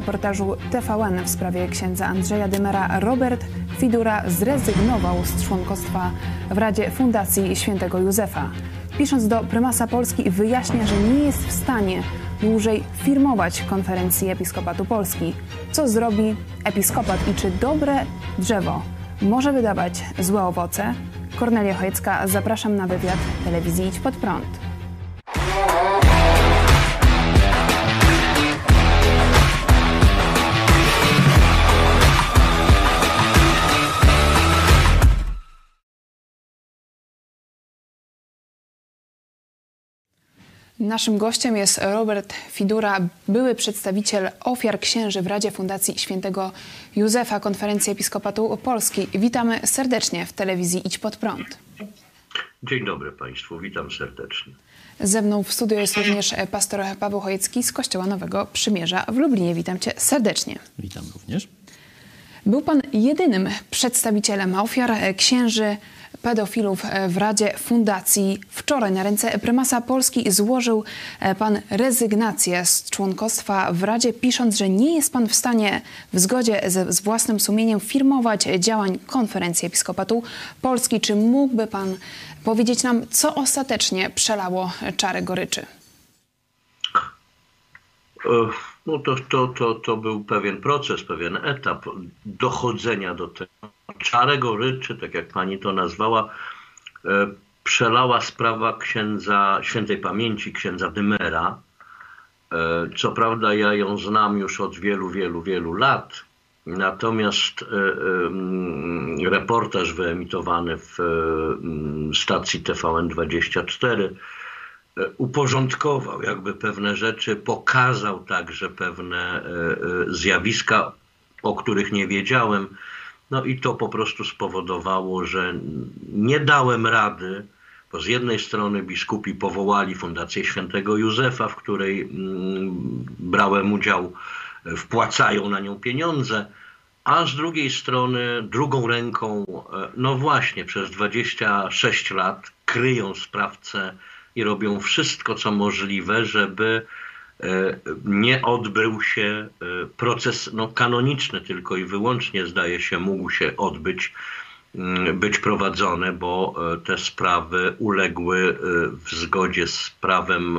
Po reportażu TVN w sprawie księdza Andrzeja Dymera Robert Fidura zrezygnował z członkostwa w Radzie Fundacji Świętego Józefa. Pisząc do prymasa Polski wyjaśnia, że nie jest w stanie dłużej firmować konferencji Episkopatu Polski. Co zrobi episkopat i czy dobre drzewo może wydawać złe owoce? Kornelia Chojecka, zapraszam na wywiad telewizji Idź Pod Prąd. Naszym gościem jest Robert Fidura, były przedstawiciel ofiar księży w Radzie Fundacji Świętego Józefa Konferencji Episkopatu Polski. Witamy serdecznie w telewizji Idź Pod Prąd. Dzień dobry Państwu, witam serdecznie. Ze mną w studiu jest również pastor Paweł Chojecki z Kościoła Nowego Przymierza w Lublinie. Witam Cię serdecznie. Witam również. Był Pan jedynym przedstawicielem ofiar księży pedofilów w Radzie Fundacji. Wczoraj na ręce prymasa Polski złożył pan rezygnację z członkostwa w Radzie, pisząc, że nie jest pan w stanie w zgodzie z, z własnym sumieniem firmować działań Konferencji Episkopatu Polski. Czy mógłby pan powiedzieć nam, co ostatecznie przelało czarę goryczy? No to, to, to, to był pewien proces, pewien etap dochodzenia do tego. Czarę goryczy, tak jak pani to nazwała, przelała sprawa księdza świętej pamięci, księdza Dymera. Co prawda ja ją znam już od wielu, wielu, wielu lat. Natomiast reportaż wyemitowany w stacji TVN24 uporządkował jakby pewne rzeczy, pokazał także pewne zjawiska, o których nie wiedziałem. No i to po prostu spowodowało, że nie dałem rady, bo z jednej strony biskupi powołali Fundację Świętego Józefa, w której brałem udział, wpłacają na nią pieniądze, a z drugiej strony drugą ręką, no właśnie, przez 26 lat kryją sprawcę i robią wszystko, co możliwe, żeby nie odbył się proces no, kanoniczny, tylko i wyłącznie zdaje się mógł się odbyć, być prowadzony, bo te sprawy uległy w zgodzie z prawem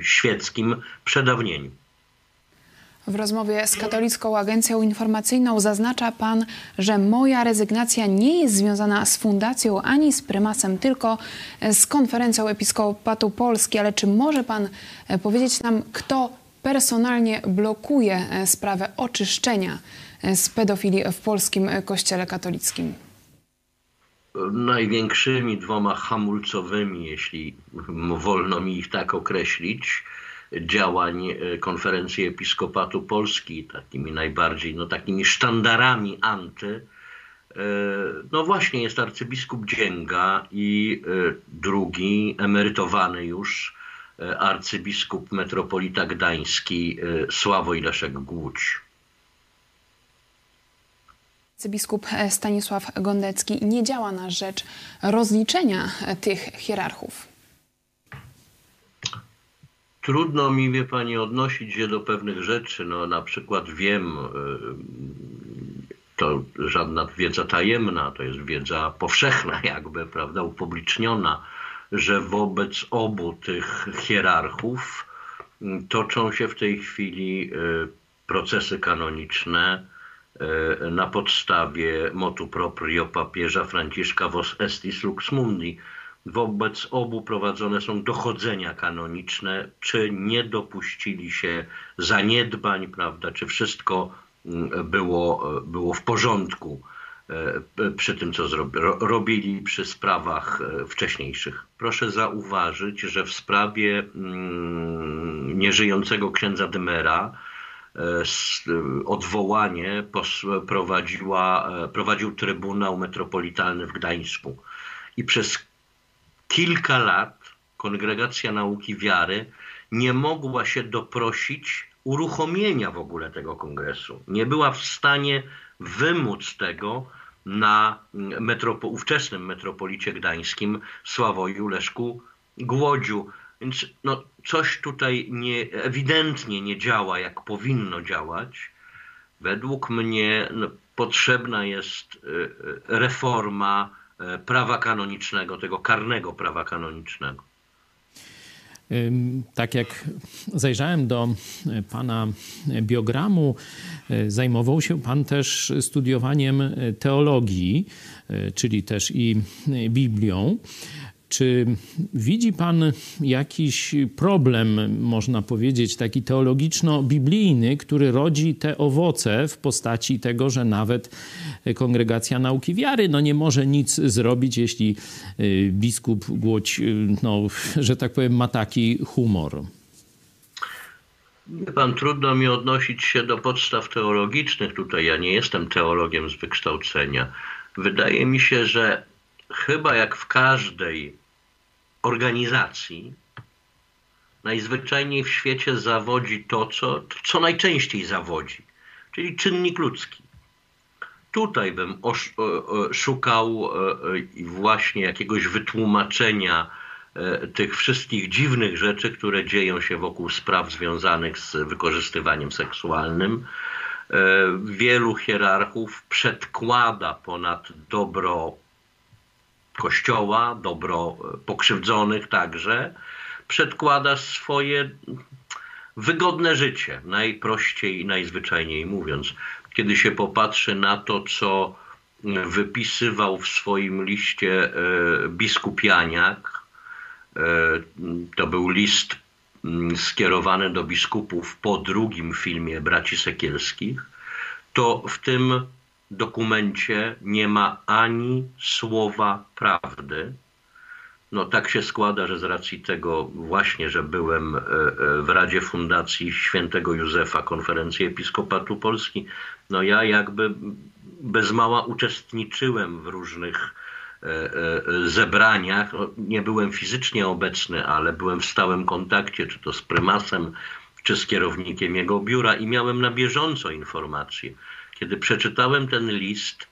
świeckim przedawnieniu. W rozmowie z Katolicką Agencją Informacyjną zaznacza Pan, że moja rezygnacja nie jest związana z fundacją ani z prymasem, tylko z konferencją Episkopatu Polski. Ale czy może Pan powiedzieć nam, kto personalnie blokuje sprawę oczyszczenia z pedofilii w polskim kościele katolickim? Największymi dwoma hamulcowymi, jeśli wolno mi ich tak określić, działań konferencji Episkopatu Polski, takimi najbardziej, no takimi sztandarami anty, no właśnie jest arcybiskup Dzięga i drugi, emerytowany już arcybiskup metropolita gdański Sławoj Leszek Głódź. Arcybiskup Stanisław Gondecki nie działa na rzecz rozliczenia tych hierarchów. Trudno mi, wie pani, odnosić się do pewnych rzeczy. No, na przykład wiem, to żadna wiedza tajemna, to jest wiedza powszechna, jakby, prawda, upubliczniona, że wobec obu tych hierarchów toczą się w tej chwili procesy kanoniczne na podstawie motu proprio papieża Franciszka Vos Estis Lux Mundi. Wobec obu prowadzone są dochodzenia kanoniczne, czy nie dopuścili się zaniedbań, prawda, czy wszystko było, było w porządku przy tym, co robili przy sprawach wcześniejszych. Proszę zauważyć, że w sprawie nieżyjącego księdza Dymera odwołanie prowadziła, prowadził Trybunał Metropolitalny w Gdańsku. I przez kilka lat Kongregacja Nauki Wiary nie mogła się doprosić uruchomienia w ogóle tego kongresu. Nie była w stanie wymóc tego na metropo, ówczesnym metropolicie gdańskim Sławoju Leszku Głodziu. Więc no, coś tutaj nie, ewidentnie nie działa, jak powinno działać. Według mnie no, potrzebna jest y, y, reforma prawa kanonicznego, tego karnego prawa kanonicznego. Tak jak zajrzałem do pana biogramu, zajmował się pan też studiowaniem teologii, czyli też i Biblią. Czy widzi Pan jakiś problem, można powiedzieć, taki teologiczno-biblijny, który rodzi te owoce w postaci tego, że nawet kongregacja nauki wiary no nie może nic zrobić, jeśli y, biskup Głódź, y, no, że tak powiem, ma taki humor? Wie pan, trudno mi odnosić się do podstaw teologicznych tutaj. Ja nie jestem teologiem z wykształcenia. Wydaje mi się, że chyba jak w każdej organizacji najzwyczajniej w świecie zawodzi to, co, co najczęściej zawodzi, czyli czynnik ludzki. Tutaj bym szukał e, e, właśnie jakiegoś wytłumaczenia e, tych wszystkich dziwnych rzeczy, które dzieją się wokół spraw związanych z wykorzystywaniem seksualnym. Wielu hierarchów przedkłada ponad dobro Kościoła, dobro e, pokrzywdzonych także, przedkłada swoje wygodne życie, najprościej i najzwyczajniej mówiąc. Kiedy się popatrzy na to, co wypisywał w swoim liście e, biskup Janiak, e, to był list skierowany do biskupów po drugim filmie Braci Sekielskich, to w tym dokumencie nie ma ani słowa prawdy. No tak się składa, że z racji tego właśnie, że byłem e, e, w Radzie Fundacji Świętego Józefa, Konferencji Episkopatu Polski, no ja jakby bez mała uczestniczyłem w różnych e, zebraniach. No, nie byłem fizycznie obecny, ale byłem w stałym kontakcie, czy to z prymasem, czy z kierownikiem jego biura i miałem na bieżąco informacje. Kiedy przeczytałem ten list,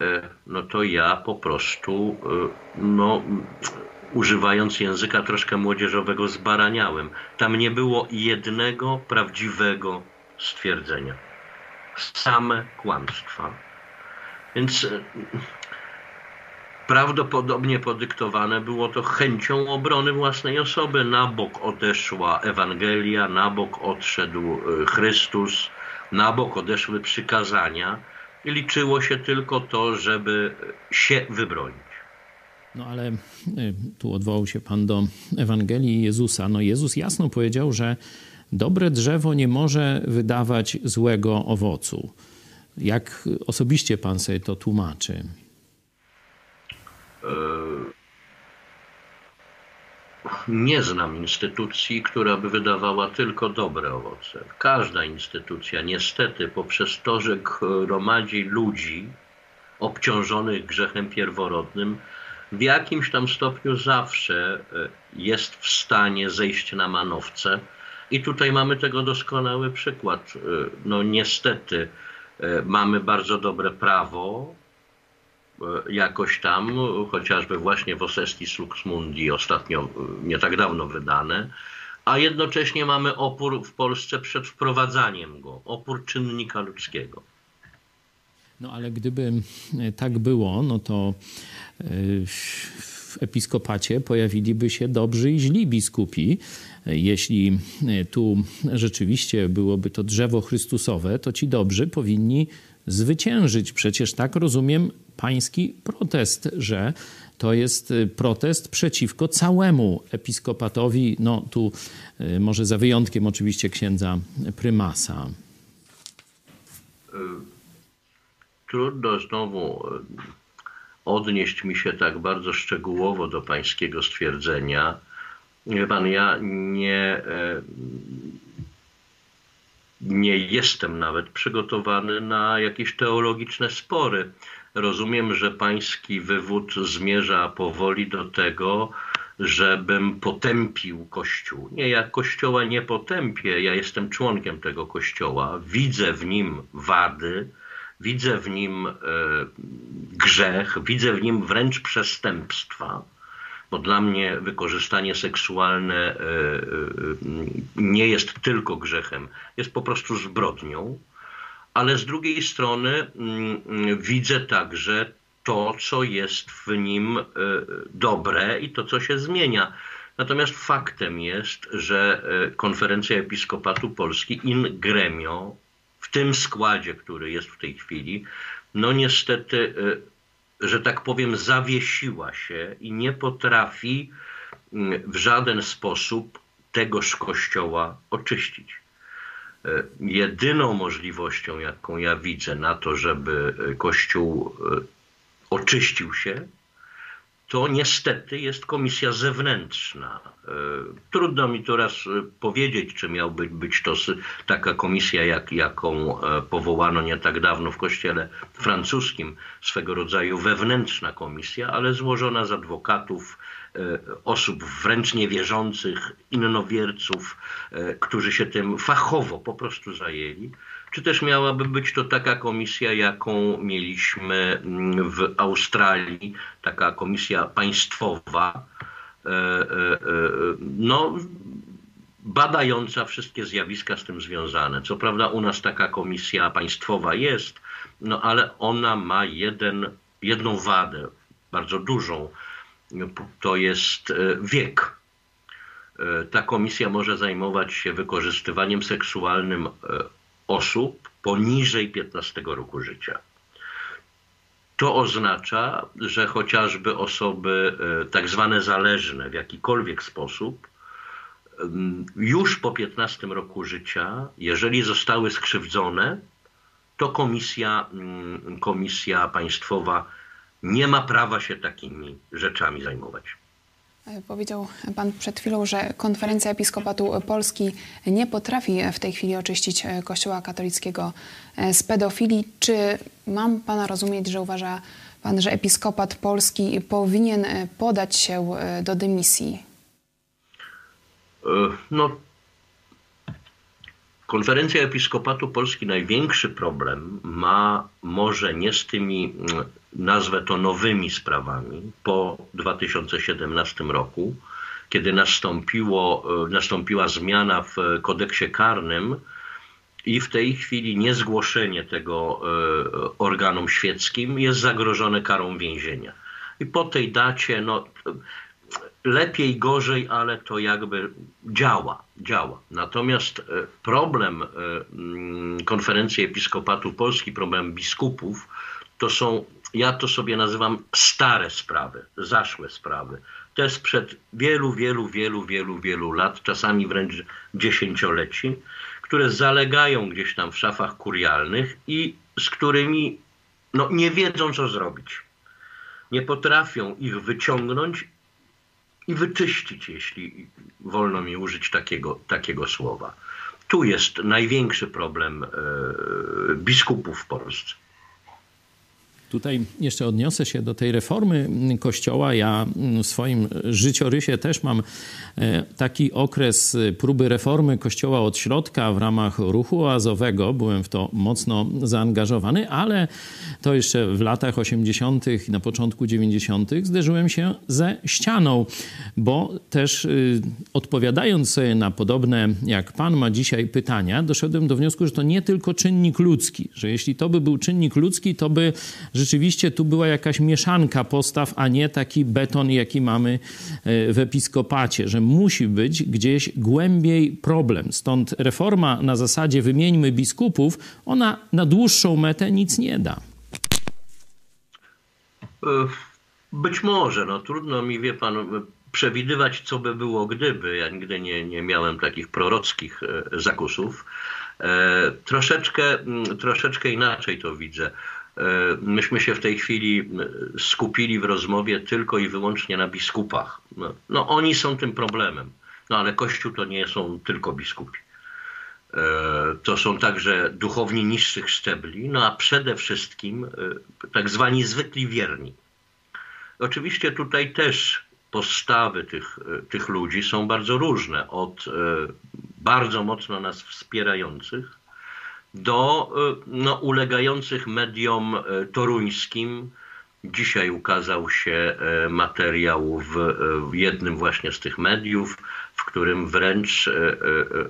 e, no to ja po prostu, e, no, używając języka troszkę młodzieżowego, zbaraniałem. Tam nie było jednego prawdziwego stwierdzenia. Same kłamstwa. Więc e, prawdopodobnie podyktowane było to chęcią obrony własnej osoby. Na bok odeszła Ewangelia, na bok odszedł Chrystus, na bok odeszły przykazania i liczyło się tylko to, żeby się wybronić. No ale y, tu odwołał się Pan do Ewangelii Jezusa. No Jezus jasno powiedział, że dobre drzewo nie może wydawać złego owocu. Jak osobiście Pan sobie to tłumaczy? Nie znam instytucji, która by wydawała tylko dobre owoce. Każda instytucja, niestety, poprzez to, że gromadzi ludzi obciążonych grzechem pierworodnym, w jakimś tam stopniu zawsze e, jest w stanie zejść na manowce. I tutaj mamy tego doskonały przykład. E, no niestety e, mamy bardzo dobre prawo, jakoś tam, chociażby właśnie w Osestis Lux Mundi ostatnio, e, nie tak dawno wydane, a jednocześnie mamy opór w Polsce przed wprowadzaniem go, opór czynnika ludzkiego. No ale gdyby e, tak było, no to w episkopacie pojawiliby się dobrzy i źli biskupi. Jeśli tu rzeczywiście byłoby to drzewo Chrystusowe, to ci dobrzy powinni zwyciężyć. Przecież tak rozumiem pański protest, że to jest y, protest przeciwko całemu episkopatowi, no tu y, może za wyjątkiem oczywiście księdza prymasa. Y, trudno znowu odnieść mi się tak bardzo szczegółowo do pańskiego stwierdzenia. Wie pan, ja nie, nie jestem nawet przygotowany na jakieś teologiczne spory. Rozumiem, że pański wywód zmierza powoli do tego, żebym potępił Kościół. Nie, ja Kościoła nie potępię, ja jestem członkiem tego Kościoła, widzę w nim wady, widzę w nim e, grzech, widzę w nim wręcz przestępstwa. bo dla mnie wykorzystanie seksualne nie jest tylko grzechem, jest po prostu zbrodnią, ale z drugiej strony mm, widzę także to, co jest w nim dobre i to, co się zmienia. Natomiast faktem jest, że konferencja Episkopatu Polski in gremio w tym składzie, który jest w tej chwili, no niestety, e, że tak powiem, zawiesiła się i nie potrafi mm, w żaden sposób tegoż kościoła oczyścić. E, jedyną możliwością, jaką ja widzę na to, żeby kościół e, oczyścił się, to niestety jest komisja zewnętrzna. E, trudno mi teraz e, powiedzieć, czy miałby być to taka komisja, jak, jaką e, powołano nie tak dawno w kościele francuskim, swego rodzaju wewnętrzna komisja, ale złożona z adwokatów, osób wręcz niewierzących, innowierców, którzy się tym fachowo po prostu zajęli czy też miałaby być to taka komisja, jaką mieliśmy mm, w Australii, taka komisja państwowa, e, e, e, no, badająca wszystkie zjawiska z tym związane. Co prawda u nas taka komisja państwowa jest, no ale ona ma jeden, jedną wadę, bardzo dużą, to jest wiek. Ta komisja może zajmować się wykorzystywaniem seksualnym osób poniżej 15 roku życia. To oznacza, że chociażby osoby e, tak zwane zależne w jakikolwiek sposób, już po 15 roku życia, jeżeli zostały skrzywdzone, to komisja, mm, komisja państwowa nie ma prawa się takimi rzeczami zajmować. E, powiedział Pan przed chwilą, że konferencja Episkopatu Polski nie potrafi w tej chwili oczyścić e, Kościoła katolickiego e, z pedofilii. Czy mam Pana rozumieć, że uważa Pan, że Episkopat Polski powinien podać się do dymisji? No, Konferencja Episkopatu Polski największy problem ma może nie z tymi, mm, nazwę to nowymi sprawami po 2017 roku, kiedy nastąpiło, e, nastąpiła zmiana w kodeksie karnym i w tej chwili niezgłoszenie tego e, organom świeckim jest zagrożone karą więzienia. I po tej dacie, no, lepiej, gorzej, ale to jakby działa, działa. Natomiast e, problem konferencji Episkopatu Polski, problem biskupów, to są, ja to sobie nazywam stare sprawy, zaszłe sprawy. To jest przed wielu, wielu, wielu, wielu, wielu lat, czasami wręcz dziesięcioleci, które zalegają gdzieś tam w szafach kurialnych i z którymi no, nie wiedzą, co zrobić. Nie potrafią ich wyciągnąć i wyczyścić, jeśli wolno mi użyć takiego, takiego słowa. Tu jest największy problem e, biskupów w Polsce. Tutaj jeszcze odniosę się do tej reformy Kościoła. Ja w swoim życiorysie też mam e, taki okres próby reformy Kościoła od środka w ramach ruchu oazowego. Byłem w to mocno zaangażowany, ale to jeszcze w latach 80. i na początku 90. zderzyłem się ze ścianą, bo też y, odpowiadając sobie na podobne, jak pan ma dzisiaj pytania, doszedłem do wniosku, że to nie tylko czynnik ludzki, że jeśli to by był czynnik ludzki, to by rzeczywiście tu była jakaś mieszanka postaw, a nie taki beton, jaki mamy e, w episkopacie, że musi być gdzieś głębiej problem. Stąd reforma na zasadzie wymieńmy biskupów, ona na dłuższą metę nic nie da. E, być może, no trudno mi, wie pan, przewidywać, co by było gdyby. Ja nigdy nie, nie miałem takich prorockich e, zakusów. Troszeczkę, troszeczkę inaczej to widzę. E, myśmy się w tej chwili e, skupili w rozmowie tylko i wyłącznie na biskupach. No, no oni są tym problemem, no ale Kościół to nie są tylko biskupi. E, to są także duchowni niższych szczebli, no a przede wszystkim tak zwani zwykli wierni. Oczywiście tutaj też postawy tych, tych ludzi są bardzo różne, od bardzo mocno nas wspierających, do e, no, ulegających mediom e, toruńskim Dzisiaj ukazał się materiał w, w jednym właśnie z tych mediów, w którym wręcz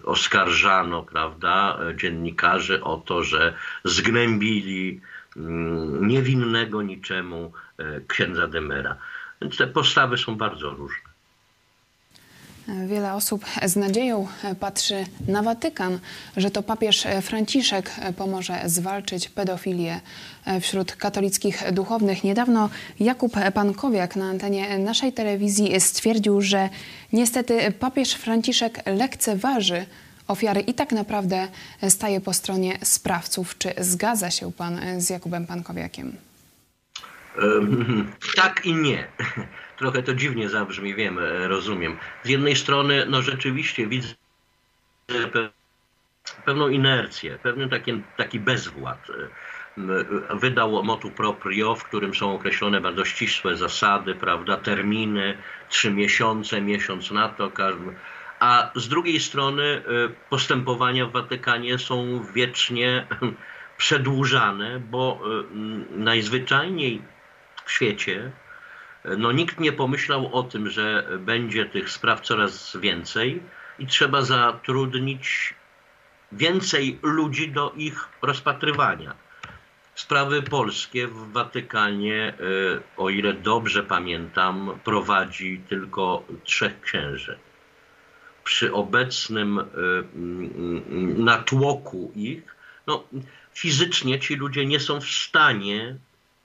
oskarżano prawda, dziennikarzy o to, że zgnębili mm, niewinnego niczemu księdza Demera. Więc te postawy są bardzo różne. Wiele osób z nadzieją patrzy na Watykan, że to papież Franciszek pomoże zwalczyć pedofilię wśród katolickich duchownych. Niedawno Jakub Pankowiak na antenie naszej telewizji stwierdził, że niestety papież Franciszek lekceważy ofiary i tak naprawdę staje po stronie sprawców. Czy zgadza się pan z Jakubem Pankowiakiem? Tak i nie. Trochę to dziwnie zabrzmi, wiem, e, rozumiem. Z jednej strony, no rzeczywiście widzę pewną inercję, pewien taki, taki bezwład. E, wydał motu proprio, w którym są określone bardzo ścisłe zasady, prawda, terminy, trzy miesiące, miesiąc na to, a z drugiej strony e, postępowania w Watykanie są wiecznie przedłużane, bo najzwyczajniej w świecie no nikt nie pomyślał o tym, że będzie tych spraw coraz więcej i trzeba zatrudnić więcej ludzi do ich rozpatrywania. Sprawy polskie w Watykanie, e, o ile dobrze pamiętam, prowadzi tylko trzech księży. Przy obecnym e, natłoku ich, no, fizycznie ci ludzie nie są w stanie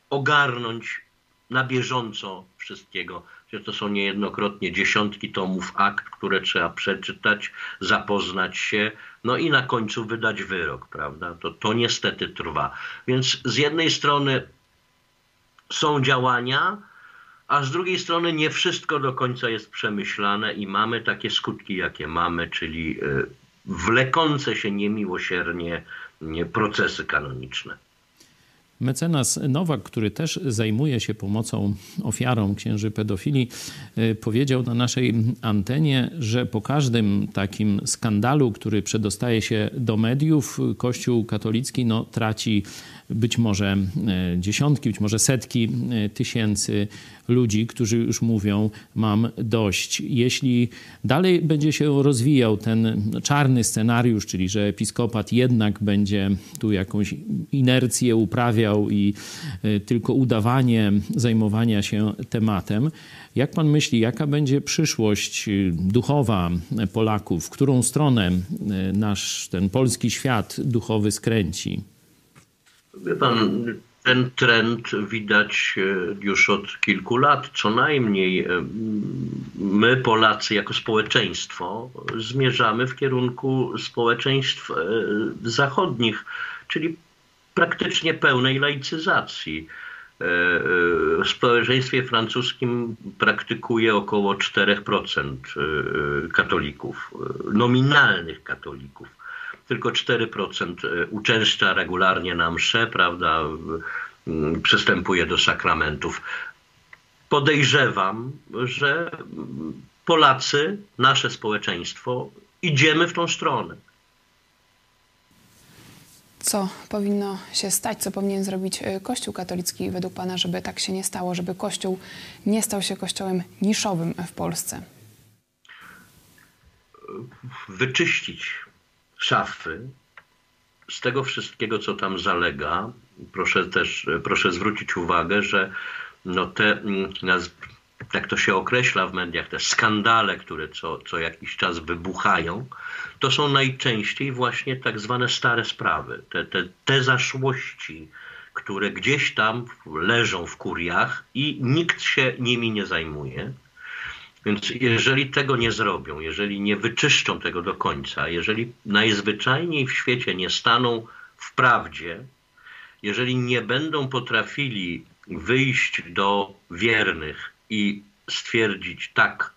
ogarnąć na bieżąco wszystkiego. To są niejednokrotnie dziesiątki tomów akt, które trzeba przeczytać, zapoznać się, no i na końcu wydać wyrok, prawda? To, to niestety trwa. Więc z jednej strony są działania, a z drugiej strony nie wszystko do końca jest przemyślane i mamy takie skutki, jakie mamy, czyli e, wlekące się niemiłosiernie procesy kanoniczne. Mecenas Nowak, który też zajmuje się pomocą ofiarom księży pedofilii, e, powiedział na naszej antenie, że po każdym takim skandalu, który przedostaje się do mediów, Kościół katolicki no, traci być może e, dziesiątki, być może setki e, tysięcy ludzi, którzy już mówią: Mam dość. Jeśli dalej będzie się rozwijał ten czarny scenariusz, czyli że episkopat jednak będzie tu jakąś inercję uprawiał i e, tylko udawanie zajmowania się tematem, jak pan myśli, jaka będzie przyszłość duchowa Polaków? W którą stronę nasz ten polski świat duchowy skręci? Wie pan, ten trend widać e, już od kilku lat, co najmniej. E, my, Polacy, jako społeczeństwo, zmierzamy w kierunku społeczeństw e, zachodnich, czyli praktycznie pełnej laicyzacji. W społeczeństwie francuskim praktykuje około 4% katolików, nominalnych katolików tylko 4% e, uczęszcza regularnie na msze, prawda, przystępuje do sakramentów. Podejrzewam, że Polacy, nasze społeczeństwo, idziemy w tą stronę. Co powinno się stać, co powinien zrobić e, Kościół katolicki według Pana, żeby tak się nie stało, żeby Kościół nie stał się kościołem niszowym w Polsce? Wyczyścić szafy, z tego wszystkiego, co tam zalega, proszę też proszę zwrócić uwagę, że no te, mm, jak to się określa w mediach, te skandale, które co, co jakiś czas wybuchają, to są najczęściej właśnie tak zwane stare sprawy. Te, te, te zaszłości, które gdzieś tam leżą w kuriach i nikt się nimi nie zajmuje. Więc jeżeli tego nie zrobią, jeżeli nie wyczyszczą tego do końca, jeżeli najzwyczajniej w świecie nie staną w prawdzie, jeżeli nie będą potrafili wyjść do wiernych i stwierdzić, tak,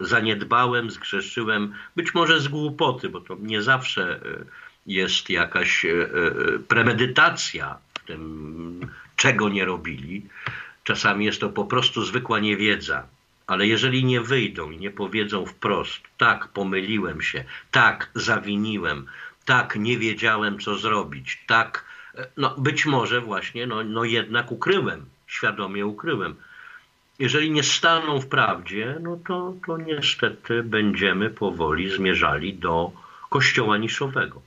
zaniedbałem, zgrzeszyłem, być może z głupoty, bo to nie zawsze e, jest jakaś e, e, premedytacja w tym, czego nie robili. Czasami jest to po prostu zwykła niewiedza ale jeżeli nie wyjdą i nie powiedzą wprost, tak, pomyliłem się, tak, zawiniłem, tak, nie wiedziałem, co zrobić, tak, e, no być może właśnie, no, no jednak ukryłem świadomie ukryłem. Jeżeli nie staną w prawdzie, no to, to niestety będziemy powoli zmierzali do kościoła niszowego.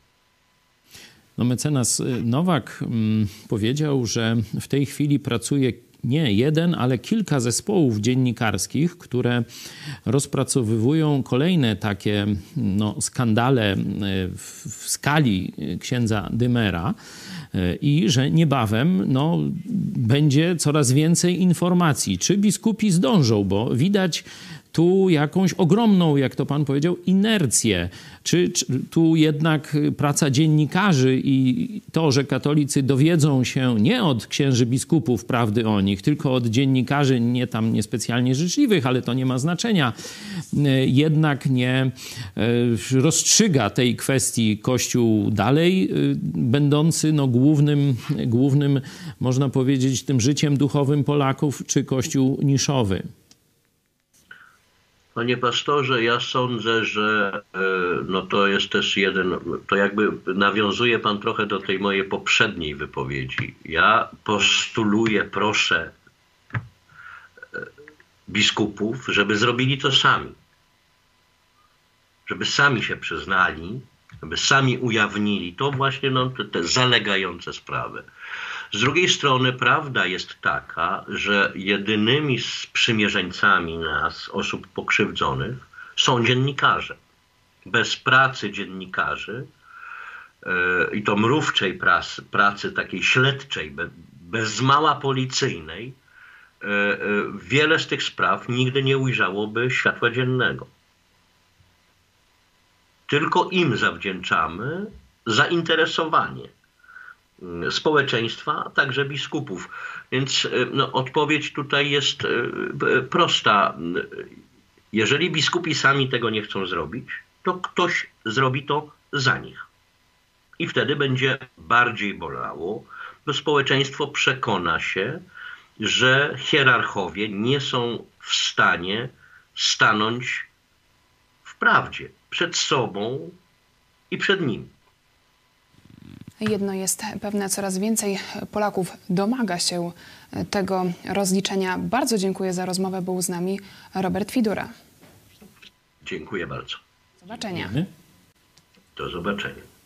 No mecenas Nowak mm, powiedział, że w tej chwili pracuje nie jeden, ale kilka zespołów dziennikarskich, które rozpracowywują kolejne takie no, skandale e, w, w skali księdza Dymera e, i że niebawem no, będzie coraz więcej informacji. Czy biskupi zdążą, bo widać tu jakąś ogromną, jak to pan powiedział, inercję? Czy, czy, tu jednak praca dziennikarzy i to, że katolicy dowiedzą się nie od księży biskupów prawdy o nich, tylko od dziennikarzy nie tam niespecjalnie życzliwych, ale to nie ma znaczenia, jednak nie e, rozstrzyga tej kwestii Kościół dalej, e, będący no głównym, głównym, można powiedzieć, tym życiem duchowym Polaków, czy Kościół niszowy? Panie pastorze, ja sądzę, że e, no to jest też jeden, to jakby nawiązuje pan trochę do tej mojej poprzedniej wypowiedzi. Ja postuluję, proszę e, biskupów, żeby zrobili to sami. Żeby sami się przyznali, żeby sami ujawnili to właśnie no, te, te zalegające sprawy. Z drugiej strony prawda jest taka, że jedynymi sprzymierzeńcami nas, osób pokrzywdzonych, są dziennikarze. Bez pracy dziennikarzy yy, i to mrówczej pracy, pracy takiej śledczej, bez mała policyjnej, yy, yy, wiele z tych spraw nigdy nie ujrzałoby światła dziennego. Tylko im zawdzięczamy zainteresowanie społeczeństwa, a także biskupów. Więc e, no, odpowiedź tutaj jest e, prosta. Jeżeli biskupi sami tego nie chcą zrobić, to ktoś zrobi to za nich. I wtedy będzie bardziej bolało, bo społeczeństwo przekona się, że hierarchowie nie są w stanie stanąć w prawdzie przed sobą i przed nim. Jedno jest pewne, coraz więcej Polaków domaga się tego rozliczenia. Bardzo dziękuję za rozmowę. Był z nami Robert Fidura. Dziękuję bardzo. Do zobaczenia. Do zobaczenia.